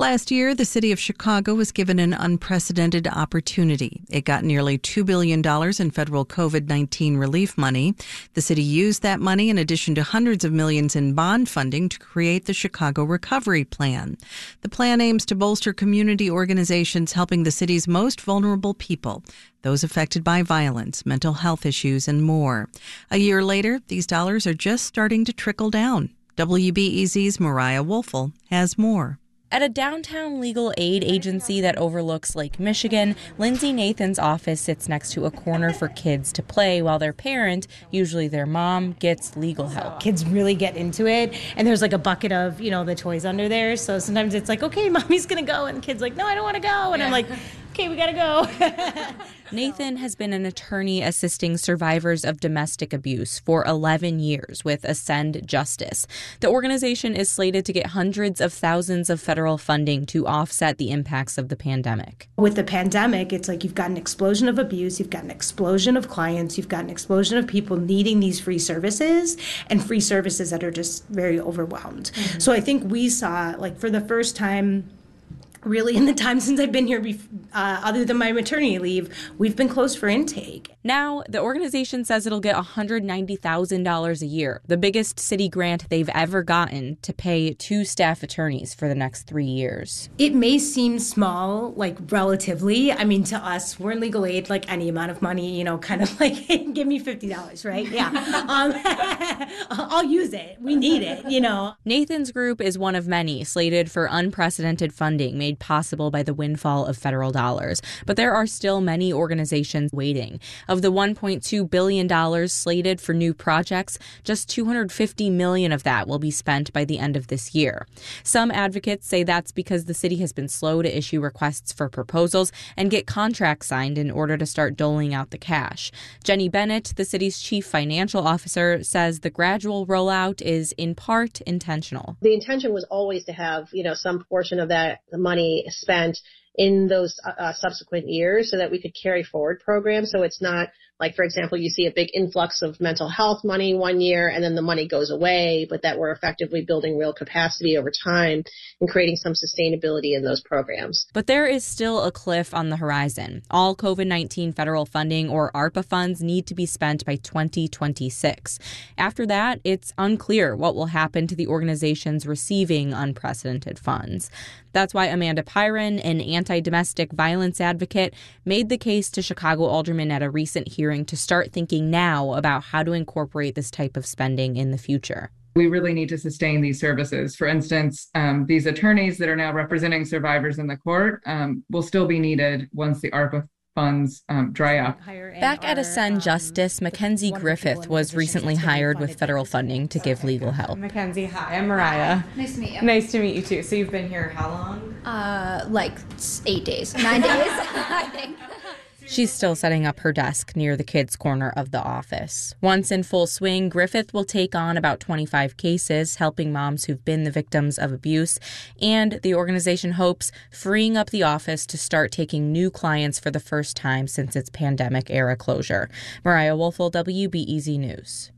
Last year, the city of Chicago was given an unprecedented opportunity. It got nearly $2 billion in federal COVID 19 relief money. The city used that money in addition to hundreds of millions in bond funding to create the Chicago Recovery Plan. The plan aims to bolster community organizations helping the city's most vulnerable people, those affected by violence, mental health issues, and more. A year later, these dollars are just starting to trickle down. WBEZ's Mariah Woelfel has more. At a downtown legal aid agency that overlooks Lake Michigan, Lindsay Nathan's office sits next to a corner for kids to play while their parent, usually their mom, gets legal help. Kids really get into it, and there's like a bucket of, you know, the toys under there. So sometimes it's like, okay, mommy's gonna go, and the kid's like, no, I don't wanna go. And I'm like, okay, we gotta go. Nathan has been an attorney assisting survivors of domestic abuse for 11 years with Ascend Justice. The organization is slated to get hundreds of thousands of federal funding to offset the impacts of the pandemic. With the pandemic, it's like you've got an explosion of abuse, you've got an explosion of clients, you've got an explosion of people needing these free services and free services that are just very overwhelmed. Mm-hmm. So I think we saw, like, for the first time, really in the time since I've been here, uh, other than my maternity leave, we've been closed for intake. Now, the organization says it'll get $190,000 a year, the biggest city grant they've ever gotten to pay two staff attorneys for the next three years. It may seem small, like relatively. I mean, to us, we're in legal aid, like any amount of money, you know, kind of like, give me $50, right? Yeah. um, I'll use it. We need it, you know. Nathan's group is one of many slated for unprecedented funding made possible by the windfall of federal dollars. But there are still many organizations waiting. Of the $1.2 billion slated for new projects, just $250 million of that will be spent by the end of this year. Some advocates say that's because the city has been slow to issue requests for proposals and get contracts signed in order to start doling out the cash. Jennie Bennett, the city's chief financial officer, says the gradual rollout is in part intentional. The intention was always to have, you know, some portion of that money money spent in those uh, uh, subsequent years so that we could carry forward programs. So it's not like, for example, you see a big influx of mental health money one year and then the money goes away, but that we're effectively building real capacity over time and creating some sustainability in those programs. But there is still a cliff on the horizon. All COVID 19 federal funding or ARPA funds need to be spent by 2026. After that, it's unclear what will happen to the organizations receiving unprecedented funds. That's why Amanda Pyron, an anti domestic violence advocate, made the case to Chicago aldermen at a recent hearing to start thinking now about how to incorporate this type of spending in the future we really need to sustain these services. For instance, um, these attorneys that are now representing survivors in the court um, will still be needed once the ARPA funds um, dry up. Back at Ascend um, Justice, Mackenzie Griffith was recently hired with federal funding to give legal help. Mackenzie, hi, I'm Mariah. Nice to meet you. Nice to meet you too. So you've been here how long? Uh, like eight days, nine days, I think. She's still setting up her desk near the kids' corner of the office. Once in full swing, Griffith will take on about 25 cases, helping moms who've been the victims of abuse. And the organization hopes freeing up the office to start taking new clients for the first time since its pandemic era closure. Mariah Woelfel, WBEZ News.